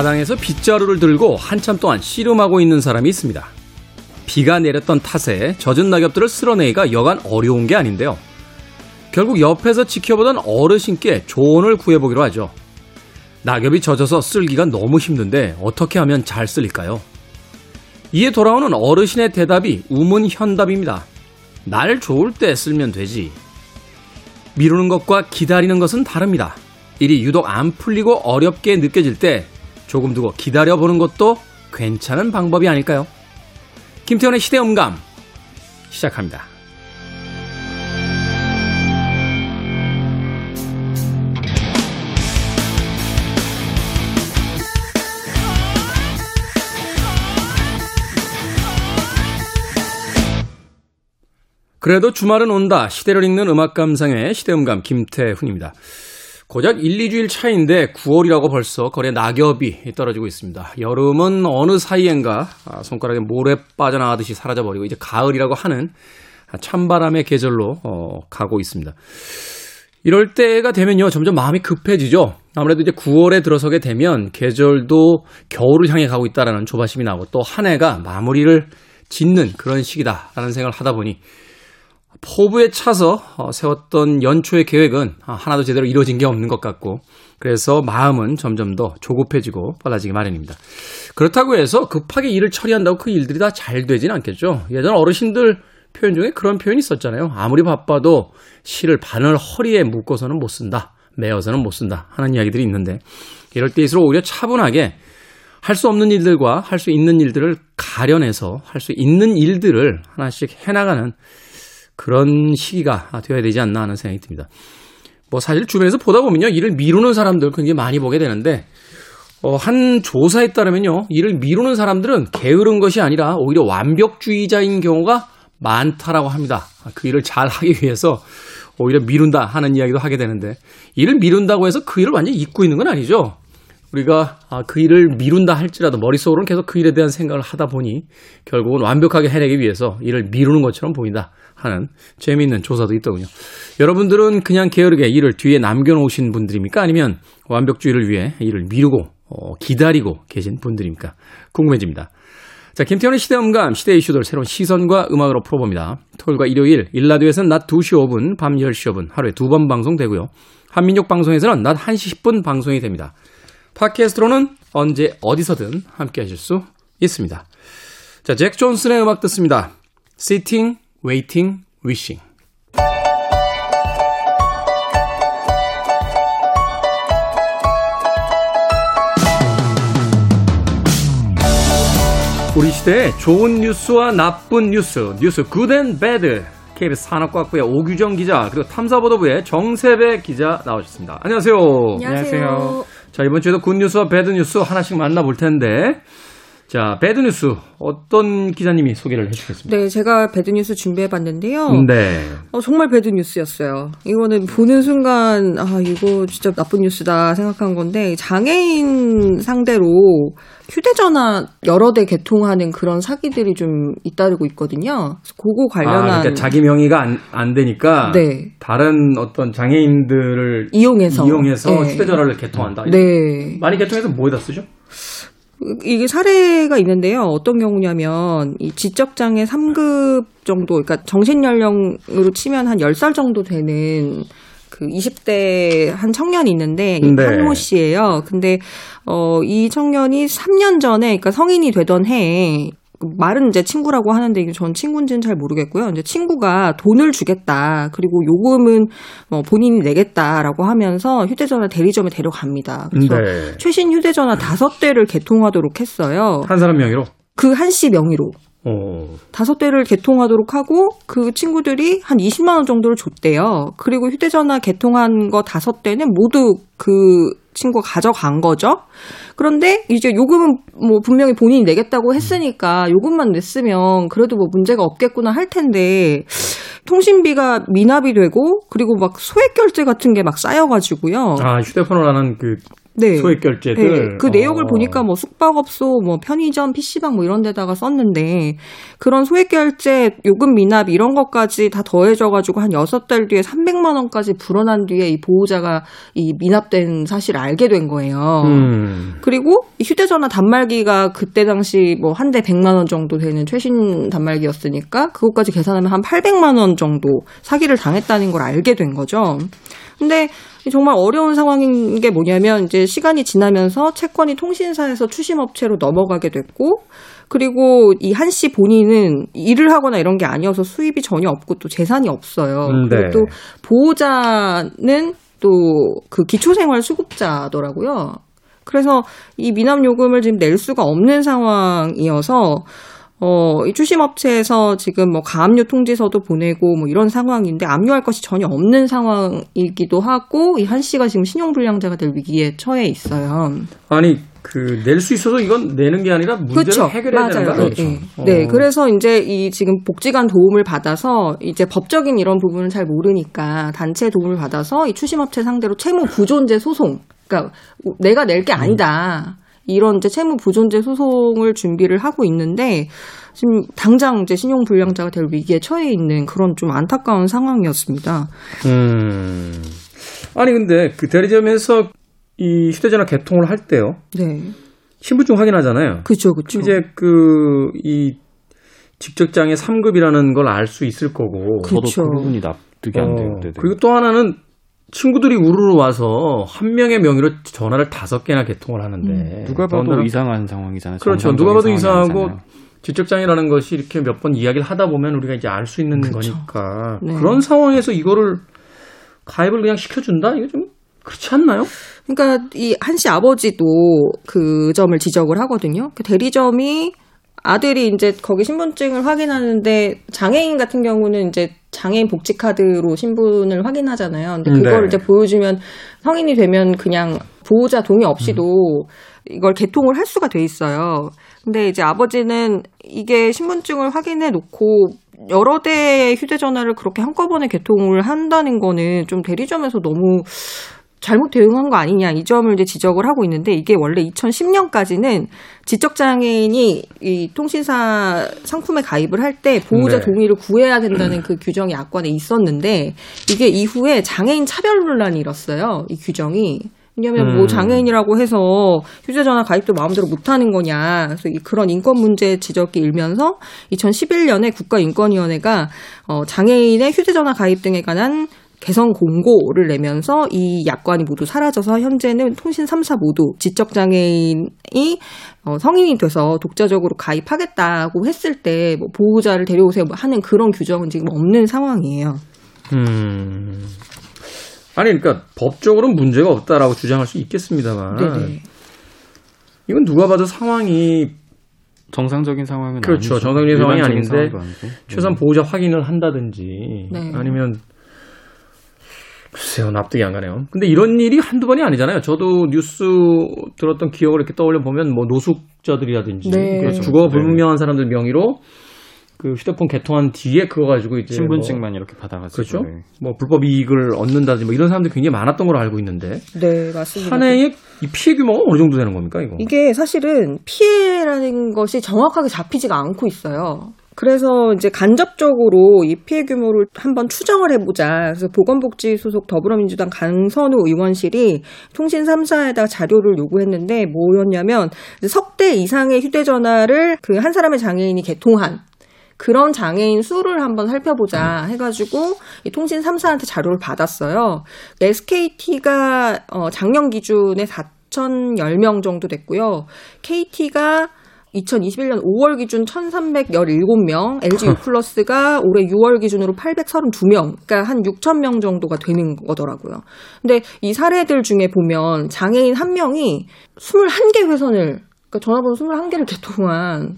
마당에서 빗자루를 들고 한참 동안 씨름하고 있는 사람이 있습니다. 비가 내렸던 탓에 젖은 낙엽들을 쓸어내기가 여간 어려운 게 아닌데요. 결국 옆에서 지켜보던 어르신께 조언을 구해보기로 하죠. 낙엽이 젖어서 쓸기가 너무 힘든데 어떻게 하면 잘 쓸릴까요? 이에 돌아오는 어르신의 대답이 우문현답입니다. 날 좋을 때 쓸면 되지. 미루는 것과 기다리는 것은 다릅니다. 일이 유독 안 풀리고 어렵게 느껴질 때 조금 두고 기다려보는 것도 괜찮은 방법이 아닐까요? 김태현의 시대음감 시작합니다. 그래도 주말은 온다. 시대를 읽는 음악 감상의 시대음감 김태훈입니다. 고작 1, 2주일 차인데 9월이라고 벌써 거리에 낙엽이 떨어지고 있습니다. 여름은 어느 사이엔가 아, 손가락에 모래 빠져나가듯이 사라져버리고 이제 가을이라고 하는 찬바람의 계절로 어, 가고 있습니다. 이럴 때가 되면요, 점점 마음이 급해지죠. 아무래도 이제 9월에 들어서게 되면 계절도 겨울을 향해 가고 있다라는 조바심이 나고 또 한 해가 마무리를 짓는 그런 시기다라는 생각을 하다 보니 포부에 차서 어, 세웠던 연초의 계획은 하나도 제대로 이루어진 게 없는 것 같고 그래서 마음은 점점 더 조급해지고 빨라지기 마련입니다. 그렇다고 해서 급하게 일을 처리한다고 그 일들이 다 잘 되지는 않겠죠. 예전 어르신들 표현 중에 그런 표현이 있었잖아요. 아무리 바빠도 실을 바늘 허리에 묶어서는 못 쓴다. 매어서는 못 쓴다. 하는 이야기들이 있는데 이럴 때일수록 오히려 차분하게 할 수 없는 일들과 할 수 있는 일들을 가려내서 할 수 있는 일들을 하나씩 해나가는 그런 시기가 되어야 되지 않나 하는 생각이 듭니다. 뭐 사실 주변에서 보다 보면요. 일을 미루는 사람들 굉장히 많이 보게 되는데 어, 한 조사에 따르면요. 일을 미루는 사람들은 게으른 것이 아니라 오히려 완벽주의자인 경우가 많다라고 합니다. 그 일을 잘 하기 위해서 오히려 미룬다 하는 이야기도 하게 되는데 일을 미룬다고 해서 그 일을 완전히 잊고 있는 건 아니죠. 우리가 아, 그 일을 미룬다 할지라도 머릿속으로는 계속 그 일에 대한 생각을 하다 보니 결국은 완벽하게 해내기 위해서 일을 미루는 것처럼 보인다 하는 재미있는 조사도 있더군요. 여러분들은 그냥 게으르게 일을 뒤에 남겨놓으신 분들입니까? 아니면 완벽주의를 위해 일을 미루고 어, 기다리고 계신 분들입니까? 궁금해집니다. 자, 김태현의 시대음감, 시대 이슈들 새로운 시선과 음악으로 풀어봅니다. 토요일과 일요일, 일라디오에서는 낮 2시 5분, 밤 10시 5분, 하루에 두 번 방송되고요. 한민족 방송에서는 낮 1시 10분 방송이 됩니다. 팟캐스트로는 언제 어디서든 함께 하실 수 있습니다. 자, 잭 존슨의 음악 듣습니다. Sitting, Waiting, Wishing. 우리 시대의 좋은 뉴스와 나쁜 뉴스, 뉴스 good and bad. KBS 산업과학부의 오규정 기자, 그리고 탐사보도부의 정새배 기자 나오셨습니다. 안녕하세요. 안녕하세요. 자, 이번 주에도 굿뉴스와 배드뉴스 하나씩 만나볼 텐데, 자, 배드뉴스 어떤 기자님이 소개를 해주셨습니까? 네, 제가 배드뉴스 준비해봤는데요. 네. 어, 정말 배드뉴스였어요. 이거는 보는 순간 아 이거 진짜 나쁜 뉴스다 생각한 건데 장애인 상대로 휴대전화 여러 대 개통하는 그런 사기들이 좀 잇따르고 있거든요. 그래서 그거 관련한 아, 그러니까 자기 명의가 안, 안 되니까 네. 다른 어떤 장애인들을 이용해서 이용해서 네. 휴대전화를 개통한다. 네. 많이 개통해서 뭐에다 쓰죠? 이게 사례가 있는데요. 어떤 경우냐면 이 지적 장애 3급 정도 그러니까 정신 연령으로 치면 한 10살 정도 되는 그 20대 한 청년이 있는데 이 네. 황모 씨예요. 근데 어 이 청년이 3년 전에 그러니까 성인이 되던 해에 그 말은 이제 친구라고 하는데 이게 전 친구인지는 잘 모르겠고요. 이제 친구가 돈을 주겠다. 그리고 요금은 뭐 본인이 내겠다라고 하면서 휴대전화 대리점에 데려갑니다. 그래서 네. 최신 휴대전화 다섯 대를 개통하도록 했어요. 한 사람 명의로? 그 한 씨 명의로. 어. 다섯 대를 개통하도록 하고 그 친구들이 한 20만 원 정도를 줬대요. 그리고 휴대전화 개통한 거 다섯 대는 모두 그 친구가 가져간 거죠. 그런데 이제 요금은 뭐 분명히 본인이 내겠다고 했으니까 요금만 냈으면 그래도 뭐 문제가 없겠구나 할 텐데 통신비가 미납이 되고 그리고 막 소액 결제 같은 게 막 쌓여가지고요. 아, 휴대폰을 하는 그 네. 소액 결제들. 네. 그 어. 내역을 보니까 뭐 숙박업소, 뭐 편의점, PC방 뭐 이런 데다가 썼는데 그런 소액 결제, 요금 미납 이런 것까지 다 더해져 가지고 한 6달 뒤에 300만 원까지 불어난 뒤에 이 보호자가 이 미납된 사실을 알게 된 거예요. 음. 그리고 이 휴대 전화 단말기가 그때 당시 뭐 한 대 100만 원 정도 되는 최신 단말기였으니까 그것까지 계산하면 한 800만 원 정도 사기를 당했다는 걸 알게 된 거죠. 근데 정말 어려운 상황인 게 뭐냐면 이제 시간이 지나면서 채권이 통신사에서 추심업체로 넘어가게 됐고 그리고 이 한 씨 본인은 일을 하거나 이런 게 아니어서 수입이 전혀 없고 또 재산이 없어요. 음, 네. 그리고 또 보호자는 또 그 기초생활 수급자더라고요. 그래서 이 미납 요금을 지금 낼 수가 없는 상황이어서 어, 이 추심업체에서 지금 뭐 가압류 통지서도 보내고 뭐 이런 상황인데 압류할 것이 전혀 없는 상황이기도 하고 이 한 씨가 지금 신용불량자가 될 위기에 처해 있어요. 아니 그낼수 있어서 이건 내는 게 아니라 문제를 그렇죠. 해결해야 되는 거죠. 그렇죠. 네. 어. 네, 그래서 이제 이 지금 복지관 도움을 받아서 이제 법적인 이런 부분을 잘 모르니까 단체 도움을 받아서 이 추심업체 상대로 채무 부존재 소송 그러니까 내가 낼 게 아니다. 이런 이제 채무 부존재 소송을 준비를 하고 있는데 지금 당장 이제 신용 불량자가 될 위기에 처해 있는 그런 좀 안타까운 상황이었습니다. 음. 아니 근데 그 대리점에서 이 휴대전화 개통을 할 때요. 네. 신분증 확인하잖아요. 그렇죠, 그렇죠. 이제 그 이 직접장애 3급이라는 걸 알 수 있을 거고. 그렇죠. 저도 그 부분이 납득이 안 돼요. 어, 그리고 또 하나는 친구들이 우르르 와서 한 명의 명의로 전화를 다섯 개나 개통을 하는데 음. 누가 봐도 이상한 상황이잖아요. 그렇죠. 누가 봐도 이상하고 지적장애라는 것이 이렇게 몇 번 이야기를 하다 보면 우리가 이제 알 수 있는 그렇죠. 거니까 네. 그런 상황에서 이거를 가입을 그냥 시켜준다? 이거 좀 그렇지 않나요? 그러니까 이 한 씨 아버지도 그 점을 지적을 하거든요. 그 대리점이 아들이 이제 거기 신분증을 확인하는데 장애인 같은 경우는 이제 장애인 복지 카드로 신분을 확인하잖아요. 근데 그걸 네. 이제 보여주면 성인이 되면 그냥 보호자 동의 없이도 음. 이걸 개통을 할 수가 돼 있어요. 근데 이제 아버지는 이게 신분증을 확인해 놓고 여러 대의 휴대전화를 그렇게 한꺼번에 개통을 한다는 거는 좀 대리점에서 너무 잘못 대응한 거 아니냐 이 점을 이제 지적을 하고 있는데 이게 원래 2010년까지는 지적 장애인이 이 통신사 상품에 가입을 할 때 보호자 네. 동의를 구해야 된다는 그 규정이 약관에 있었는데 이게 이후에 장애인 차별 논란이 일었어요. 이 규정이. 왜냐하면 뭐 음. 뭐 장애인이라고 해서 휴대전화 가입도 마음대로 못하는 거냐. 그래서 그런 인권 문제 지적이 일면서 2011년에 국가인권위원회가 어, 장애인의 휴대전화 가입 등에 관한 개선 공고를 내면서 이 약관이 모두 사라져서 현재는 통신 3사 모두 지적장애인이 어, 성인이 돼서 독자적으로 가입하겠다고 했을 때 뭐 보호자를 데려오세요 뭐 하는 그런 규정은 지금 없는 상황이에요. 음. 아니, 그러니까 법적으로는 문제가 없다라고 주장할 수 있겠습니다만. 네네. 이건 누가 봐도 상황이 정상적인 상황은 그렇죠. 아니죠. 정상적인 상황이 아닌데 최소한 보호자 확인을 한다든지 네. 아니면 글쎄요, 납득이 안 가네요. 근데 이런 일이 한두 번이 아니잖아요. 저도 뉴스 들었던 기억을 이렇게 떠올려 보면 뭐 노숙자들이라든지 네. 그렇죠. 주거 불분명한 사람들 명의로 그 휴대폰 개통한 뒤에 그거 가지고 이제 신분증만 뭐 이렇게 받아가지고 그렇죠. 네. 뭐 불법 이익을 얻는다든지 뭐 이런 사람들이 굉장히 많았던 걸로 알고 있는데. 네, 맞습니다. 한 해에 이 피해 규모가 어느 정도 되는 겁니까 이거? 이게 사실은 피해라는 것이 정확하게 잡히지가 않고 있어요. 그래서 이제 간접적으로 이 피해 규모를 한번 추정을 해보자. 그래서 보건복지 소속 더불어민주당 강선우 의원실이 통신 3사에다 자료를 요구했는데 뭐였냐면 석 대 이상의 휴대전화를 그 한 사람의 장애인이 개통한 그런 장애인 수를 한번 살펴보자 해가지고 이 통신 3사한테 자료를 받았어요. SKT가 어 작년 기준에 4,010명 정도 됐고요. KT가 2021년 5월 기준 1,317명, LG U 플러스가 올해 6월 기준으로 832명, 그러니까 한 6,000명 정도가 되는 거더라고요. 근데 이 사례들 중에 보면 장애인 한 명이 21개 회선을, 그러니까 전화번호 21개를 개통한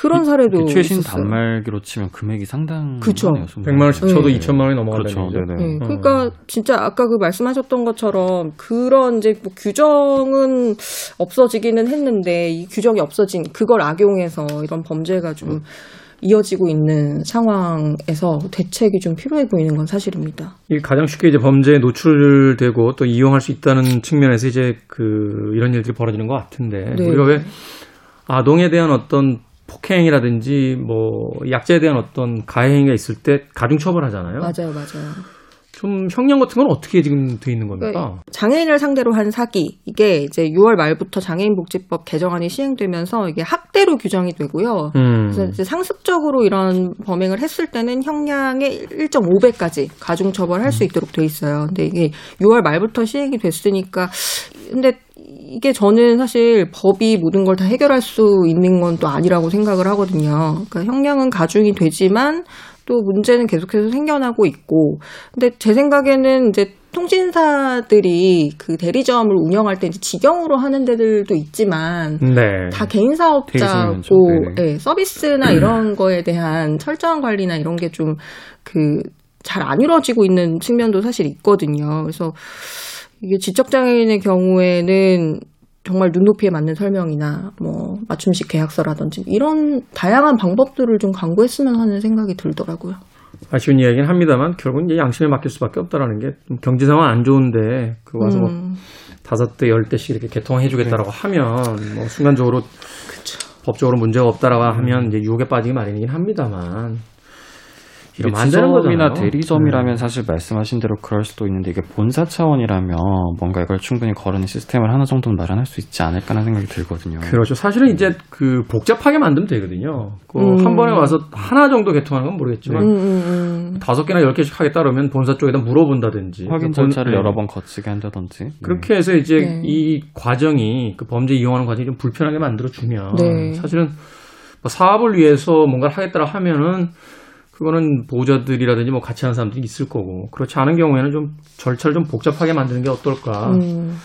그런 사례도 최신 있었어요. 단말기로 치면 금액이 상당하네요. 그렇죠. 100만 원씩 쳐도 네. 2천만 원이 넘어간다는 그렇죠. 네, 네. 그러니까 진짜 아까 그 말씀하셨던 것처럼 그런 이제 뭐 규정은 없어지기는 했는데 이 규정이 없어진 그걸 악용해서 이런 범죄가 좀 이어지고 있는 상황에서 대책이 좀 필요해 보이는 건 사실입니다. 이 가장 쉽게 이제 범죄에 노출되고 또 이용할 수 있다는 측면에서 이제 그 이런 일들이 벌어지는 것 같은데 네. 우리가 왜 아동에 대한 어떤 폭행이라든지 뭐 약자에 대한 어떤 가해 행위가 있을 때 가중 처벌하잖아요. 맞아요, 맞아요. 좀 형량 같은 건 어떻게 지금 돼 있는 겁니까? 장애인을 상대로 한 사기 이게 이제 6월 말부터 장애인복지법 개정안이 시행되면서 이게 학대로 규정이 되고요. 음. 그래서 이제 상습적으로 이런 범행을 했을 때는 형량의 1.5배까지 가중 처벌할 수 있도록 돼 있어요. 근데 이게 6월 말부터 시행이 됐으니까 근데 이게 저는 사실 법이 모든 걸 다 해결할 수 있는 건 또 아니라고 생각을 하거든요. 그러니까 형량은 가중이 되지만 또 문제는 계속해서 생겨나고 있고. 근데 제 생각에는 이제 통신사들이 그 대리점을 운영할 때 이제 직영으로 하는 데들도 있지만 네. 다 개인 사업자고. 네. 예, 서비스나 이런 거에 대한 철저한 관리나 이런 게좀그 잘안 이루어지고 있는 측면도 사실 있거든요. 그래서 이게 지적장애인의 경우에는 정말 눈높이에 맞는 설명이나 뭐 맞춤식 계약서라든지 이런 다양한 방법들을 좀 강구했으면 하는 생각이 들더라고요. 아쉬운 이야기는 합니다만 결국은 이제 양심에 맡길 수밖에 없다라는 게 경제 상황 안 좋은데 그 와서 뭐 음, 다섯 대 열 대씩 이렇게 개통해 주겠다라고 하면 뭐 순간적으로 법적으로 문제가 없다라고 하면 이제 유혹에 빠지기 마련이긴 합니다만 이게 지점이나. 대리점이라면 네. 사실 말씀하신 대로 그럴 수도 있는데 이게 본사 차원이라면 뭔가 이걸 충분히 거르는 시스템을 하나 정도는 마련할 수 있지 않을까라는 생각이 들거든요. 그렇죠. 사실은 이제 그 복잡하게 만들면 되거든요. 그 음. 한 번에 와서 하나 정도 개통하는 건 모르겠지만 음, 음, 음. 다섯 개나 열 개씩 하겠다 그러면 본사 쪽에다 물어본다든지 확인 본- 절차를 네. 여러 번 거치게 한다든지. 네. 그렇게 해서 이제 네. 이 과정이 그 범죄 이용하는 과정이 좀 불편하게 만들어 주면 네. 사실은 뭐 사업을 위해서 뭔가를 하겠다라 하면은 그거는 보호자들이라든지 뭐 같이 하는 사람들이 있을 거고 그렇지 않은 경우에는 좀 절차를 좀 복잡하게 만드는 게 어떨까. 음.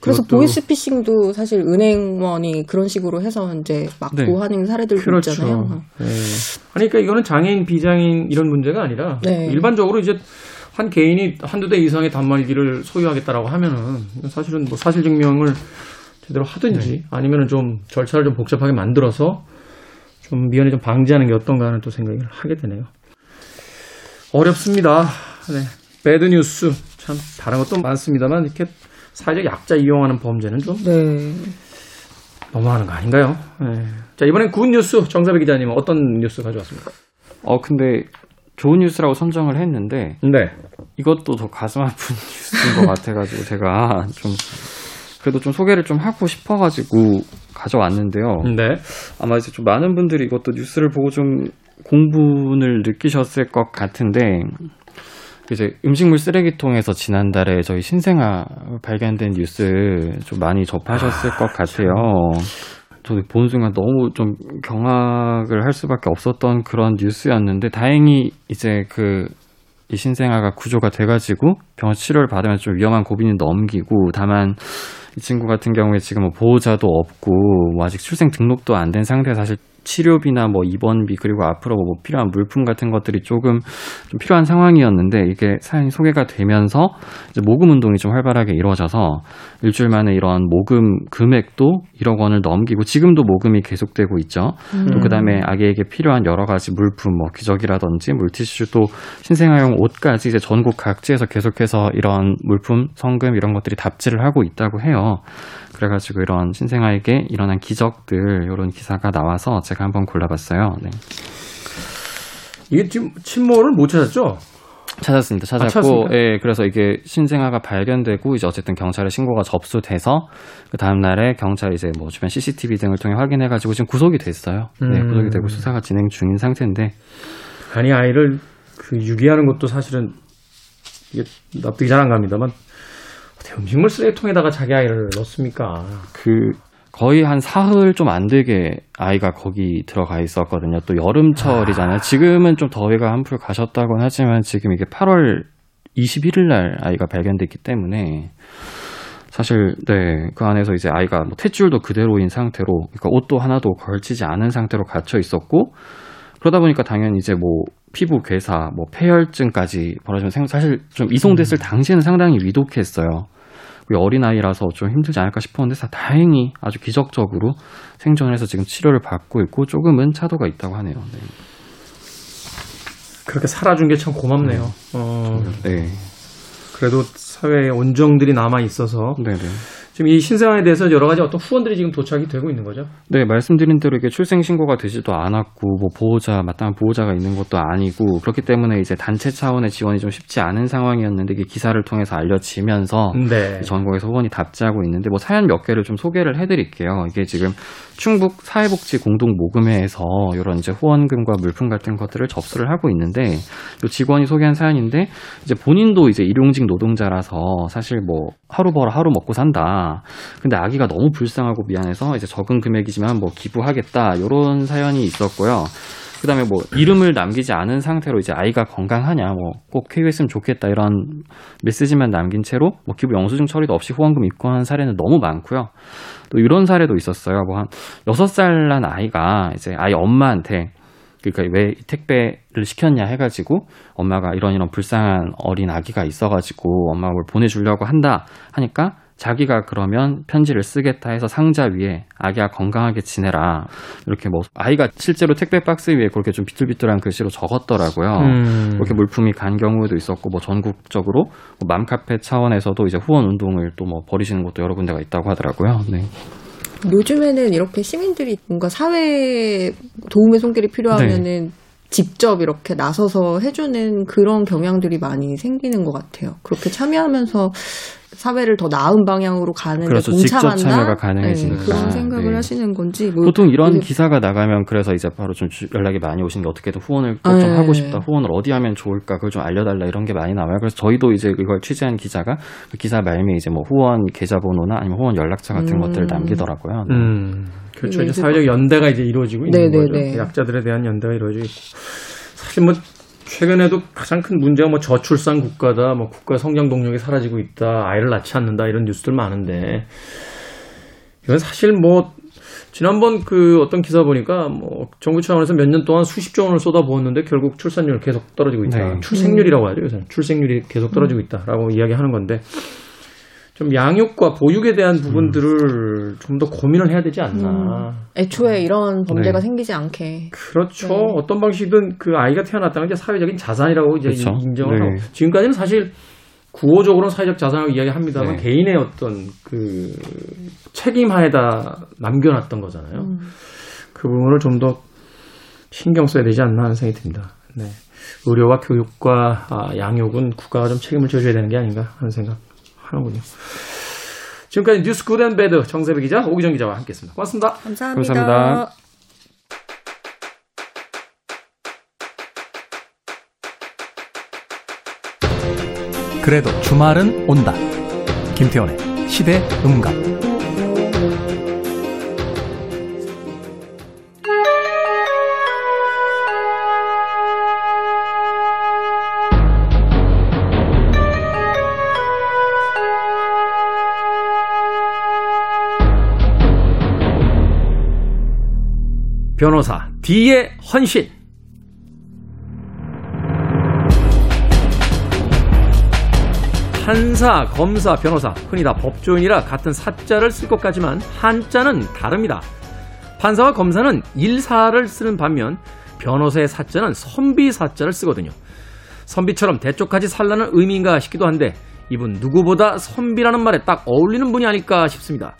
그래서 보이스피싱도 사실 은행원이 그런 식으로 해서 이제 막고 네. 하는 사례들도 그렇죠. 있잖아요. 네. 아니, 그러니까 이거는 장애인, 비장애인 이런 문제가 아니라 네. 일반적으로 이제 한 개인이 한두 대 이상의 단말기를 소유하겠다라고 하면은 사실은 뭐 사실 증명을 제대로 하든지 네. 아니면은 좀 절차를 좀 복잡하게 만들어서 좀 미연에 좀 방지하는 게 어떤가 하는 또 생각을 하게 되네요. 어렵습니다. 네. bad news 참 다른 것도 많습니다만 이렇게 사회적 약자 이용하는 범죄는 좀 네. 너무하는 거 아닌가요? 네. 자 이번엔 good news 정새배 기자님은 어떤 뉴스 가져왔습니까? 어 근데 좋은 뉴스라고 선정을 했는데 네. 이것도 더 가슴 아픈 뉴스인 것 같아가지고 제가 좀 그래도 좀 소개를 좀 하고 싶어가지고 가져왔는데요. 네. 아마 이제 좀 많은 분들이 이것도 뉴스를 보고 좀 공분을 느끼셨을 것 같은데 이제 음식물 쓰레기통에서 지난달에 저희 신생아 발견된 뉴스 좀 많이 접하셨을 것 같아요. 저도 본 순간 너무 좀 경악을 할 수밖에 없었던 그런 뉴스였는데 다행히 이제 그 이 신생아가 구조가 돼가지고 병원 치료를 받으면 좀 위험한 고비는 넘기고 다만 이 친구 같은 경우에 지금 뭐 보호자도 없고 뭐 아직 출생 등록도 안 된 상태에 사실 치료비나 뭐 입원비 그리고 앞으로 뭐 필요한 물품 같은 것들이 조금 좀 필요한 상황이었는데 이게 사연이 소개가 되면서 이제 모금 운동이 좀 활발하게 이루어져서 일주일 만에 이런 모금 금액도 1억 원을 넘기고 지금도 모금이 계속되고 있죠. 음. 또 그다음에 아기에게 필요한 여러 가지 물품 뭐 기저귀라든지 물티슈 또 신생아용 옷까지 이제 전국 각지에서 계속해서 이런 물품 성금 이런 것들이 답지를 하고 있다고 해요. 그래가지고 이런 신생아에게 일어난 기적들 이런 기사가 나와서 제가 한번 골라봤어요. 네. 이게 지금 친모를 못 찾았죠? 찾았습니다. 찾았고, 찾았습니까? 예, 그래서 이게 신생아가 발견되고 이제 어쨌든 경찰에 신고가 접수돼서 그 다음 날에 경찰이 이제 뭐 주변 CCTV 등을 통해 확인해가지고 지금 구속이 됐어요. 네, 음. 구속이 되고 수사가 진행 중인 상태인데 아니 아이를 그 유기하는 것도 사실은 이게 납득이 잘 안 갑니다만 음식물 쓰레기통에다가 자기 아이를 넣습니까? 그 거의 한 사흘 좀 안 되게 아이가 거기 들어가 있었거든요. 또 여름철이잖아요. 지금은 좀 더위가 한풀 가셨다고는 하지만 지금 이게 8월 21일 날 아이가 발견됐기 때문에 사실 네 그 안에서 이제 아이가 뭐 탯줄도 그대로인 상태로 그러니까 옷도 하나도 걸치지 않은 상태로 갇혀 있었고 그러다 보니까 당연히 이제 뭐 피부 괴사, 뭐 폐혈증까지 벌어지면 생- 사실 좀 이송됐을 당시에는 상당히 위독했어요. 어린 아이라서 좀 힘들지 않을까 싶었는데 다행히 아주 기적적으로 생존을 해서 지금 치료를 받고 있고 조금은 차도가 있다고 하네요. 네. 그렇게 살아준 게 참 고맙네요. 어, 네. 그래도 사회에 온정들이 남아 있어서 네네. 지금 이 신생아에 대해서 여러 가지 어떤 후원들이 지금 도착이 되고 있는 거죠. 네, 말씀드린 대로 이게 출생 신고가 되지도 않았고 뭐 보호자 마땅한 보호자가 있는 것도 아니고 그렇기 때문에 이제 단체 차원의 지원이 좀 쉽지 않은 상황이었는데 이게 기사를 통해서 알려지면서 네. 전국에서 후원이 답지하고 있는데 뭐 사연 몇 개를 좀 소개를 해드릴게요. 이게 지금 충북 사회복지 공동 모금회에서 이런 이제 후원금과 물품 같은 것들을 접수를 하고 있는데 이 직원이 소개한 사연인데 이제 본인도 이제 일용직 노동자라서 사실 뭐 하루 벌어 하루 먹고 산다. 근데 아기가 너무 불쌍하고 미안해서 이제 적은 금액이지만 뭐 기부하겠다 이런 사연이 있었고요. 그다음에 뭐 이름을 남기지 않은 상태로 이제 아이가 건강하냐 뭐 꼭 쾌유했으면 좋겠다 이런 메시지만 남긴 채로 뭐 기부 영수증 처리도 없이 후원금 입금한 사례는 너무 많고요. 또 이런 사례도 있었어요. 뭐 한 여섯 살 난 아이가 이제 아이 엄마한테 그러니까 왜 택배를 시켰냐 해가지고 엄마가 이런 이런 불쌍한 어린 아기가 있어가지고 엄마가 뭘 보내주려고 한다 하니까 자기가 그러면 편지를 쓰겠다 해서 상자 위에 아기가 건강하게 지내라 이렇게 뭐 아이가 실제로 택배 박스 위에 그렇게 좀 비뚤비뚤한 글씨로 적었더라고요. 음. 그렇게 물품이 간 경우도 있었고 뭐 전국적으로 뭐 맘카페 차원에서도 이제 후원 운동을 또 뭐 벌이시는 곳도 여러 군데가 있다고 하더라고요. 네. 요즘에는 이렇게 시민들이 뭔가 사회 도움의 손길이 필요하면은 직접 이렇게 나서서 해주는 그런 경향들이 많이 생기는 것 같아요. 그렇게 참여하면서 사회를 더 나은 방향으로 가는 그렇죠. 데 직접 동참한다. 참여가 가능해지니까. 네, 그런 생각을 네. 하시는 건지 뭐 보통 이런 요즘- 기사가 나가면 그래서 이제 바로 좀 주- 연락이 많이 오시는 게 어떻게든 후원을 꼭좀 네. 하고 싶다. 후원을 어디 하면 좋을까 그걸 좀 알려달라 이런 게 많이 나와요. 그래서 저희도 이제 이걸 취재한 기자가 그 기사 말미에 이제 뭐 후원 계좌번호나 아니면 후원 연락처 같은 음. 것들을 남기더라고요. 네. 음. 그렇죠. 그리고 이제 이제 사회적 연대가 이제 이루어지고 있는 네네네. 거죠. 약자들에 대한 연대가 이루어지고 있고. 사실 뭐 최근에도 가장 큰 문제가 뭐 저출산 국가다, 뭐 국가 성장 동력이 사라지고 있다, 아이를 낳지 않는다 이런 뉴스들 많은데 이건 사실 뭐 지난번 그 어떤 기사 보니까 뭐 정부 차원에서 몇 년 동안 수십조 원을 쏟아부었는데 결국 출산율 계속 떨어지고 있다. 네. 출생률이라고 하죠. 요새 출생률이 계속 떨어지고 있다라고 이야기하는 건데 좀 양육과 보육에 대한 부분들을 좀 더 고민을 해야 되지 않나. 애초에 이런 범죄가 네. 생기지 않게 그렇죠. 네. 어떤 방식이든 그 아이가 태어났다는 게 사회적인 자산이라고 이제 그렇죠. 인정을 네. 하고 지금까지는 사실 구호적으로는 사회적 자산이라고 이야기합니다만 네. 개인의 어떤 그 책임 하에다 남겨놨던 거잖아요. 음. 그 부분을 좀 더 신경 써야 되지 않나 하는 생각이 듭니다. 네. 의료와 교육과 아, 양육은 국가가 좀 책임을 져줘야 되는 게 아닌가 하는 생각 하는군요. 지금까지 뉴스 good and bad 정새배 기자, 오기정 기자와 함께했습니다. 고맙습니다. 감사합니다. 감사합니다. 그래도 주말은 온다. 김태원의 시대 음감. 변호사 D의 헌신. 판사, 검사, 변호사, 흔히 다 법조인이라 같은 사자를 쓸 것 같지만 한자는 다릅니다. 판사와 검사는 일사를 쓰는 반면 변호사의 사자는 선비 사자를 쓰거든요. 선비처럼 대쪽같이 살라는 의미인가 싶기도 한데 이분 누구보다 선비라는 말에 딱 어울리는 분이 아닐까 싶습니다.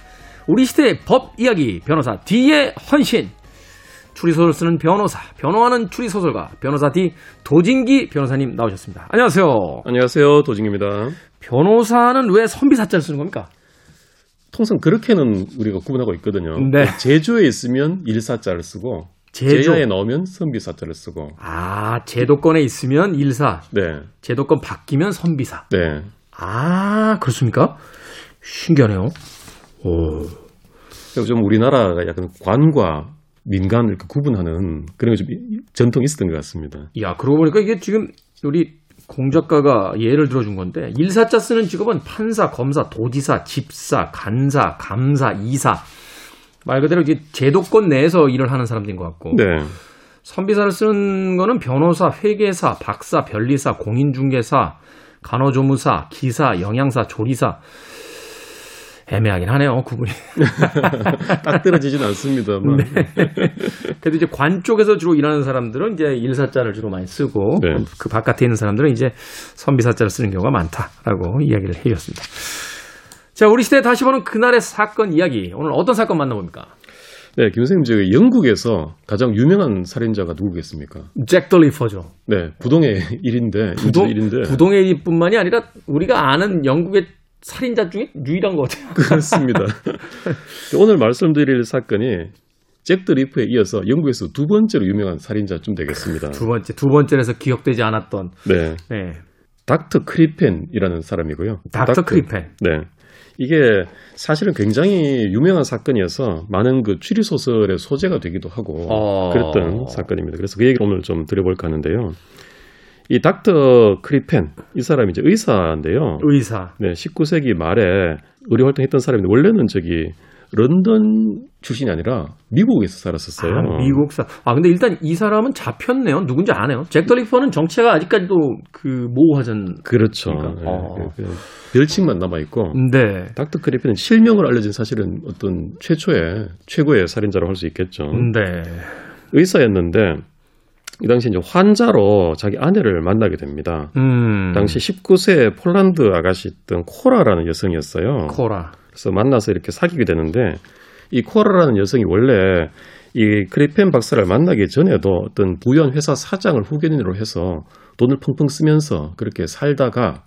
우리 시대의 법 이야기 변호사 D의 헌신. 추리소설 쓰는 변호사, 변호하는 추리소설가, 변호사 D 도진기 변호사님 나오셨습니다. 안녕하세요. 안녕하세요. 도진입니다. 변호사는 왜 선비 사자를 쓰는 겁니까? 통상 그렇게는 우리가 구분하고 있거든요. 네. 제주에 있으면 일사자를 쓰고 제주. 제야에 나오면 선비사자를 쓰고 아, 제도권에 있으면 일사, 네. 제도권 바뀌면 선비사. 네. 아, 그렇습니까? 신기하네요. 오. 그리고 좀 우리나라가 약간 관과 민간을 이렇게 구분하는 그런 게 좀 전통이 있었던 것 같습니다. 야, 그러고 보니까 이게 지금 우리 공 작가가 예를 들어준 건데 일사자 쓰는 직업은 판사, 검사, 도지사, 집사, 간사, 감사, 이사 말 그대로 이게 제도권 내에서 일을 하는 사람들인 것 같고 네. 선비사를 쓰는 거는 변호사, 회계사, 박사, 변리사, 공인중개사, 간호조무사, 기사, 영양사, 조리사 애매하긴 하네요, 구분이. 딱 떨어지진 않습니다만. 네. 그래도 이제 관 쪽에서 주로 일하는 사람들은 이제 일사자를 주로 많이 쓰고 네. 그 바깥에 있는 사람들은 이제 선비사자를 쓰는 경우가 많다라고 이야기를 해주셨습니다. 자, 우리 시대에 다시 보는 그날의 사건 이야기. 오늘 어떤 사건 만나봅니까? 네, 김 선생님, 저 영국에서 가장 유명한 살인자가 누구겠습니까? 잭 더리퍼죠. 네, 부동의 일인데, 부동, 일인데. 부동의 일뿐만이 아니라 우리가 아는 영국의 살인자 중에 유일한 것 같아요. 그렇습니다. 오늘 말씀드릴 사건이 잭더 리프에 이어서 영국에서 두 번째로 유명한 살인자쯤 되겠습니다. 두 번째, 두 번째에서 기억되지 않았던. 네. 네. 닥터 크리펜이라는 사람이고요. 닥터, 닥터 크리펜. 네. 이게 사실은 굉장히 유명한 사건이어서 많은 그 추리 소설의 소재가 되기도 하고 어... 그랬던 사건입니다. 그래서 그 얘기를 오늘 좀 드려볼까 하는데요. 이 닥터 크리펜 이 사람이 이제 의사인데요. 의사. 네, 19세기 말에 의료 활동했던 사람인데 원래는 저기 런던 출신이 아니라 미국에서 살았었어요. 아, 미국사. 아 근데 일단 이 사람은 잡혔네요. 누군지 아네요. 잭 더리퍼는 정체가 아직까지도 그 모호하전. 그렇죠. 네, 어. 그, 그 별칭만 남아 있고. 네. 닥터 크리펜은 실명을 알려진 사실은 어떤 최초의 최고의 살인자로 할수 있겠죠. 네. 의사였는데 이 당시 이제 환자로 자기 아내를 만나게 됩니다. 음. 당시 19세 폴란드 아가씨였던 코라라는 여성이었어요. 코라. 그래서 만나서 이렇게 사귀게 되는데 이 코라라는 여성이 원래 이 크리펜 박사를 만나기 전에도 어떤 부연 회사 사장을 후견인으로 해서 돈을 펑펑 쓰면서 그렇게 살다가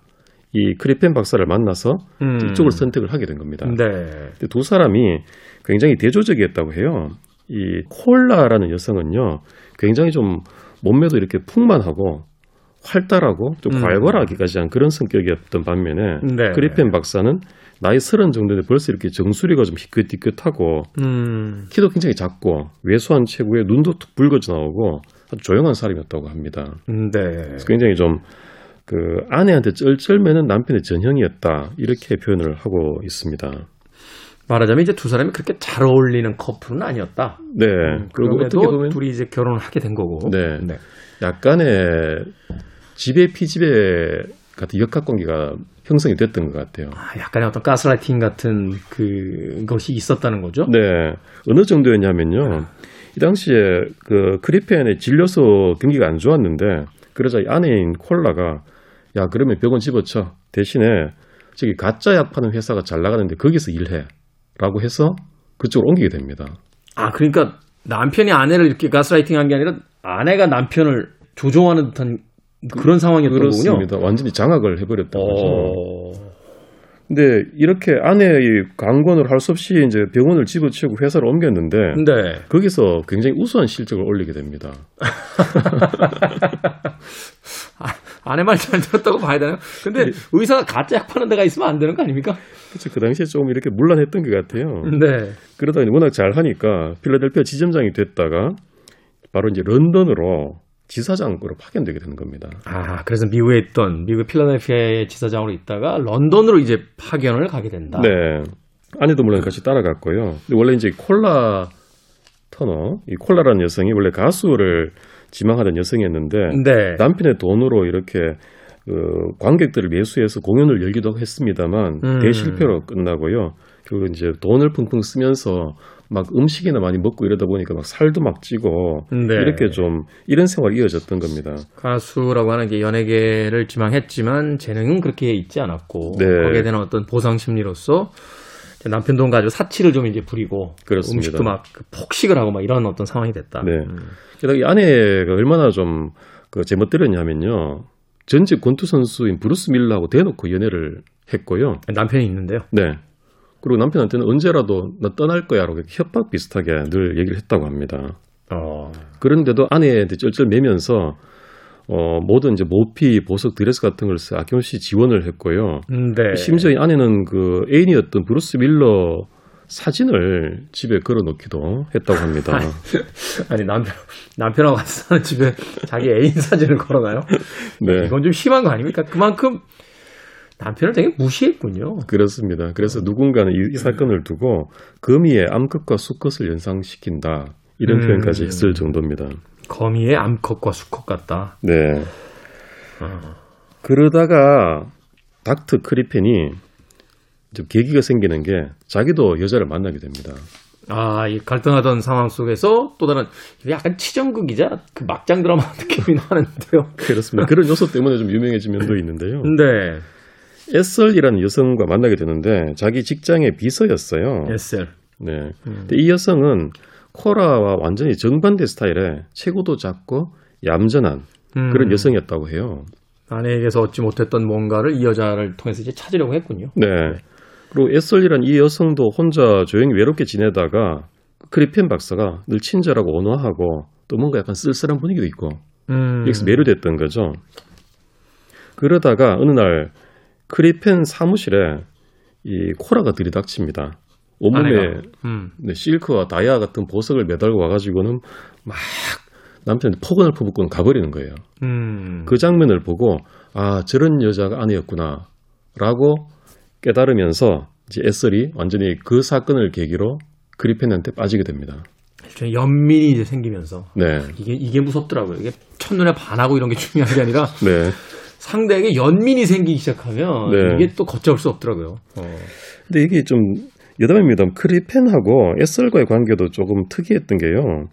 이 크리펜 박사를 만나서 음. 이쪽을 선택을 하게 된 겁니다. 네. 두 사람이 굉장히 대조적이었다고 해요. 이 콜라라는 여성은요, 굉장히 좀 몸매도 이렇게 풍만하고 활달하고 좀 음. 괄괄하기까지 한 그런 성격이었던 반면에 네. 크리펜 박사는 나이 서른 정도인데 벌써 이렇게 정수리가 좀 희끗희끗하고 음. 키도 굉장히 작고 왜소한 체구에 눈도 툭 붉어져 나오고 아주 조용한 사람이었다고 합니다. 네. 굉장히 좀 그 아내한테 쩔쩔매는 남편의 전형이었다 이렇게 표현을 하고 있습니다. 말하자면 이제 두 사람이 그렇게 잘 어울리는 커플은 아니었다. 네. 음, 그리고 어떻게 보면 둘이 이제 결혼을 하게 된 거고. 네. 네. 약간의 지배 피지배 같은 역학 관계가 형성이 됐던 것 같아요. 아, 약간의 어떤 가스라이팅 같은 그 것이 있었다는 거죠? 네. 어느 정도였냐면요. 이 당시에 그 크리펜의 진료소 경기가 안 좋았는데 그러자 이 아내인 콜라가 야 그러면 병원 집어쳐 대신에 저기 가짜 약 파는 회사가 잘 나가는데 거기서 일해. 라고 해서 그쪽으로 옮기게 됩니다. 아, 그러니까 남편이 아내를 이렇게 가스라이팅 한 게 아니라 아내가 남편을 조종하는 듯한 그런 상황이었던 그렇습니다. 거군요. 완전히 장악을 해버렸던 어... 거죠. 근데 이렇게 아내의 강권을 할 수 없이 이제 병원을 집어치우고 회사를 옮겼는데 네. 거기서 굉장히 우수한 실적을 올리게 됩니다. 아, 아내 말 잘 들었다고 봐야 되나요? 근데 네. 의사가 가짜 약 파는 데가 있으면 안 되는 거 아닙니까? 그렇죠. 그 당시에 조금 이렇게 물란했던 것 같아요. 네. 그러다 워낙 잘 하니까 필라델피아 지점장이 됐다가 바로 이제 런던으로 지사장으로 파견되게 되는 겁니다. 아, 그래서 미국에 있던 미국 필라델피아의 지사장으로 있다가 런던으로 이제 파견을 가게 된다. 네. 아내도 물론 같이 따라갔고요. 원래 이제 콜라 터너, 이 콜라라는 여성이 원래 가수를 지망하던 여성이었는데 네. 남편의 돈으로 이렇게 그 관객들을 매수해서 공연을 열기도 했습니다만 음. 대실패로 끝나고요. 그리고 이제 돈을 펑펑 쓰면서 막 음식이나 많이 먹고 이러다 보니까 막 살도 막 찌고 네. 이렇게 좀 이런 생활이 이어졌던 겁니다. 가수라고 하는 게 연예계를 지망했지만 재능은 그렇게 있지 않았고 네. 거기에 대한 어떤 보상 심리로서 남편 돈 가지고 사치를 좀 이제 부리고 그렇습니다. 음식도 막그 폭식을 하고 막 이런 어떤 상황이 됐다. 네. 음. 게다가 이 아내가 얼마나 좀 그 제멋대로냐면요. 전직 권투 선수인 브루스 밀러하고 대놓고 연애를 했고요. 남편이 있는데요. 네. 그리고 남편한테는 언제라도 나 떠날 거야라고 협박 비슷하게 늘 얘기를 했다고 합니다. 어. 그런데도 아내한테 쩔쩔 매면서 어, 모든 이제 모피, 보석, 드레스 같은 걸 아낌없이 지원을 했고요. 네. 심지어 이 아내는 그 애인이었던 브루스 밀러 사진을 집에 걸어놓기도 했다고 합니다. 아니 남편 남편하고 같이 사는 집에 자기 애인 사진을 걸어놔요? 네. 이건 좀 심한 거 아닙니까? 그만큼 남편을 되게 무시했군요. 그렇습니다. 그래서 누군가는 이, 이 사건을 두고 거미의 암컷과 수컷을 연상시킨다 이런 음. 표현까지 했을 정도입니다. 거미의 암컷과 수컷 같다. 네. 어. 그러다가 닥터 크리펜이 이제 계기가 생기는 게 자기도 여자를 만나게 됩니다. 아, 이 갈등하던 상황 속에서 또 다른 약간 치정극이자 그 막장 드라마 느낌이 나는데요. 그렇습니다. 그런 요소 때문에 좀 유명해진 면도 있는데요. 네. 에설이라는 여성과 만나게 되는데 자기 직장의 비서였어요. SL. 네. 근데 이 여성은 코라와 완전히 정반대 스타일의 체구도 작고 얌전한 음. 그런 여성이었다고 해요. 아내에게서 얻지 못했던 뭔가를 이 여자를 통해서 이제 찾으려고 했군요. 네. 그리고 에설이란 이 여성도 혼자 조용히 외롭게 지내다가 크리펜 박사가 늘 친절하고 온화하고 또 뭔가 약간 쓸쓸한 분위기도 있고 음. 여기서 매료됐던 거죠. 그러다가 어느 날 크리펜 사무실에 이 코라가 들이닥칩니다. 온몸에. 음. 네, 실크와 다이아 같은 보석을 매달고 와가지고는 막 남편한테 폭언을 퍼붓고는 가버리는 거예요. 음. 그 장면을 보고 아 저런 여자가 아내였구나라고 깨달으면서 이제 에설이 완전히 그 사건을 계기로 그리펜한테 빠지게 됩니다. 연민이 이제 생기면서 네, 이게 이게 무섭더라고요. 이게 첫눈에 반하고 이런 게 중요한 게 아니라 네. 상대에게 연민이 생기기 시작하면 네. 이게 또 걷잡을 수 없더라고요. 어. 근데 이게 좀 여담입니다. 크리펜하고 에설과의 관계도 조금 특이했던 게요.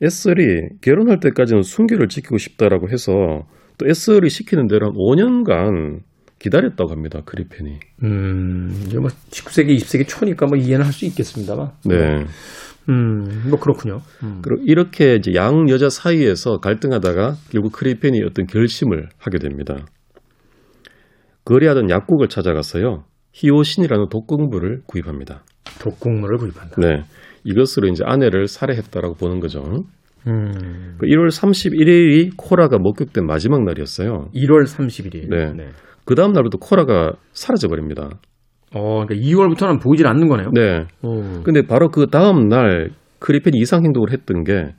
에설이 결혼할 때까지는 순결을 지키고 싶다라고 해서 또 에설이 시키는 대로 한 5년간 기다렸다고 합니다. 크리펜이. 음, 이제 뭐 19세기, 20세기 초니까 뭐 이해는 할 수 있겠습니다만. 네. 음, 뭐 그렇군요. 음. 그리고 이렇게 이제 양 여자 사이에서 갈등하다가 결국 크리펜이 어떤 결심을 하게 됩니다. 거래하던 약국을 찾아가서요. 히오신이라는 독극물을 구입합니다. 독국물을 구입한다. 네. 이것으로 이제 아내를 살해했다라고 보는 거죠. 음. 그 1월 31일이 코라가 목격된 마지막 날이었어요. 1월 31일. 네. 그 다음 날부터 코라가 사라져 버립니다. 어, 그러니까 2월부터는 보이질 않는 거네요. 네. 오. 근데 바로 그 다음 날 크리펜이 이상 행동을 했던 게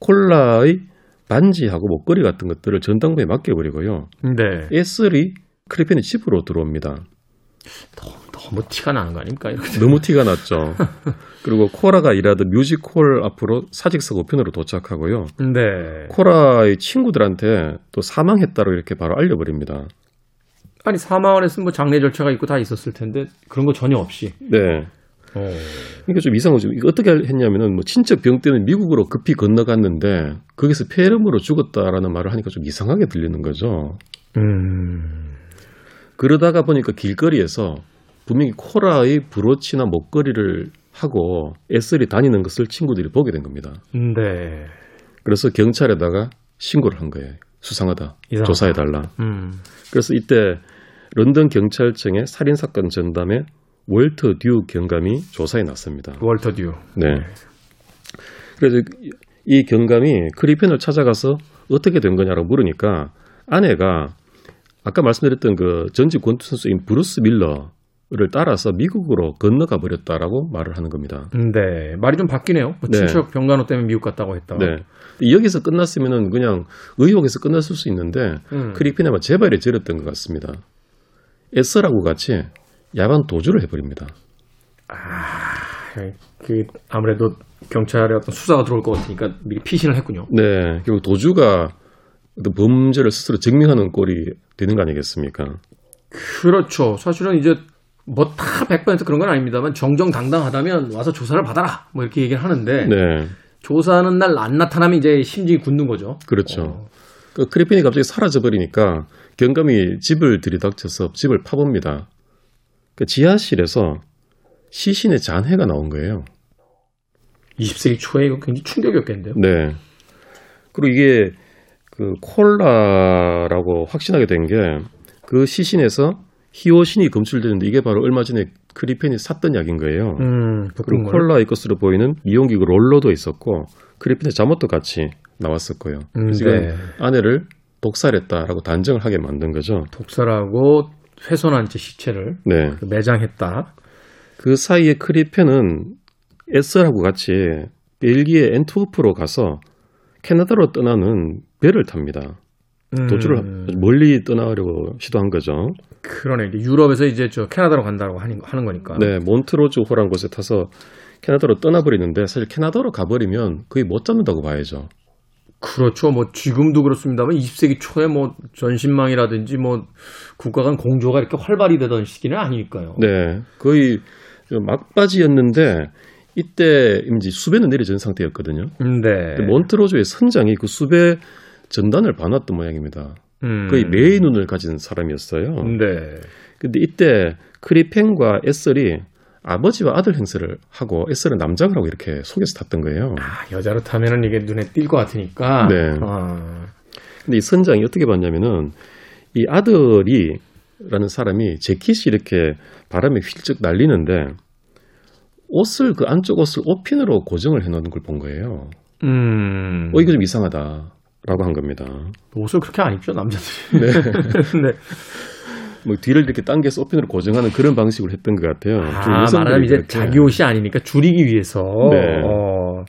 콜라의 반지하고 목걸이 같은 것들을 전당부에 맡겨버리고요. 네. 에슬이 크리펜의 집으로 들어옵니다. 너무 티가 나는 거 아닙니까? 너무 티가 났죠. 그리고 코라가 일하던 뮤직홀 앞으로 사직서 우편으로 도착하고요. 네. 코라의 친구들한테 또 사망했다고 이렇게 바로 알려버립니다. 아니, 사망을 했으면 뭐 장례 절차가 있고 다 있었을 텐데 그런 거 전혀 없이. 네. 어. 그러니까 좀 이상하죠. 이거 어떻게 했냐면은 뭐 친척 병 때문에 미국으로 급히 건너갔는데 거기서 폐렴으로 죽었다라는 말을 하니까 좀 이상하게 들리는 거죠. 음. 그러다가 보니까 길거리에서 분명히 코라의 브로치나 목걸이를 하고 에슬이 다니는 것을 친구들이 보게 된 겁니다. 네. 그래서 경찰에다가 신고를 한 거예요. 수상하다. 이상하다. 조사해달라. 음. 그래서 이때 런던 경찰청의 살인 사건 전담에 월터 듀 경감이 조사에 났습니다. 월터 듀. 네. 그래서 이 경감이 크리펜을 찾아가서 어떻게 된 거냐라고 물으니까 아내가 아까 말씀드렸던 그 전직 권투 선수인 브루스 밀러를 따라서 미국으로 건너가 버렸다라고 말을 하는 겁니다. 네. 말이 좀 바뀌네요. 뭐 네. 친척 병간호 때문에 미국 갔다고 했다가. 네. 여기서 끝났으면은 그냥 의혹에서 끝났을 수 있는데 음. 크리펜이 그만 제 발이 저렸던 것 같습니다. 에셀하고 같이 야간 도주를 해버립니다. 그 아무래도 경찰의 어떤 수사가 들어올 것 같으니까 미리 피신을 했군요. 네, 결국 도주가 범죄를 스스로 증명하는 꼴이 되는 거 아니겠습니까? 그렇죠. 사실은 이제 뭐다 100% 그런 건 아닙니다만 정정당당하다면 와서 조사를 받아라. 뭐 이렇게 얘기를 하는데 네, 조사하는 날 안 나타나면 이제 심증이 굳는 거죠. 그렇죠. 어. 그 크리핀이 갑자기 사라져 버리니까 경감이 집을 들이닥쳐서 집을 파봅니다. 그 지하실에서 시신의 잔해가 나온 거예요. 20세기 초에 이거 굉장히 충격이었겠는데요. 네. 그리고 이게 그 콜라라고 확신하게 된 게 그 시신에서 히오신이 검출되는데 이게 바로 얼마 전에 크리펜이 샀던 약인 거예요. 음, 그리고 콜라의 것으로 보이는 이용기구 롤러도 있었고 크리펜의 잠옷도 같이 나왔었고요. 음, 그래서 네. 아내를 독살했다라고 단정을 하게 만든 거죠. 독살하고 훼손한 채 시체를 네. 그 매장했다. 그 사이에 크리펜은 에셀하고 같이 벨기에 엔트워프로 가서 캐나다로 떠나는 배를 탑니다. 도주를 음, 멀리 떠나려고 시도한 거죠. 그러네. 유럽에서 이제 저 캐나다로 간다고 하는, 거니까. 네, 몬트로즈 호라는 곳에 타서 캐나다로 떠나버리는데 사실 캐나다로 가버리면 거의 못 잡는다고 봐야죠. 그렇죠. 뭐 지금도 그렇습니다만 20세기 초에 뭐 전신망이라든지 뭐 국가 간 공조가 이렇게 활발히 되던 시기는 아니니까요. 네, 거의 막바지였는데 이때 이제 수배는 내려진 상태였거든요. 네. 몬트로조의 선장이 그 수배 전단을 봐놨던 모양입니다. 음. 거의 매의 눈을 가진 사람이었어요. 네. 근데 이때 크리펜과 에셀이 아버지와 아들 행세를 하고 에셀은 남작을 하고 이렇게 속에서 탔던 거예요. 아, 여자로 타면은 이게 눈에 띌 것 같으니까. 네. 아. 근데 이 선장이 어떻게 봤냐면은 이 아들이라는 사람이 재킷이 이렇게 바람에 휠쩍 날리는데 옷을 그 안쪽 옷을 옷핀으로 고정을 해놓은 걸본 거예요. 음. 어 이거 좀 이상하다라고 한 겁니다. 옷을 그렇게 안 입죠 남자들이. 네. 네. 뭐 뒤를 이렇게 당겨서 옷핀으로 고정하는 그런 방식으로 했던 것 같아요. 좀 아, 말하자면 이제. 자기 옷이 아니니까 줄이기 위해서. 네. 어.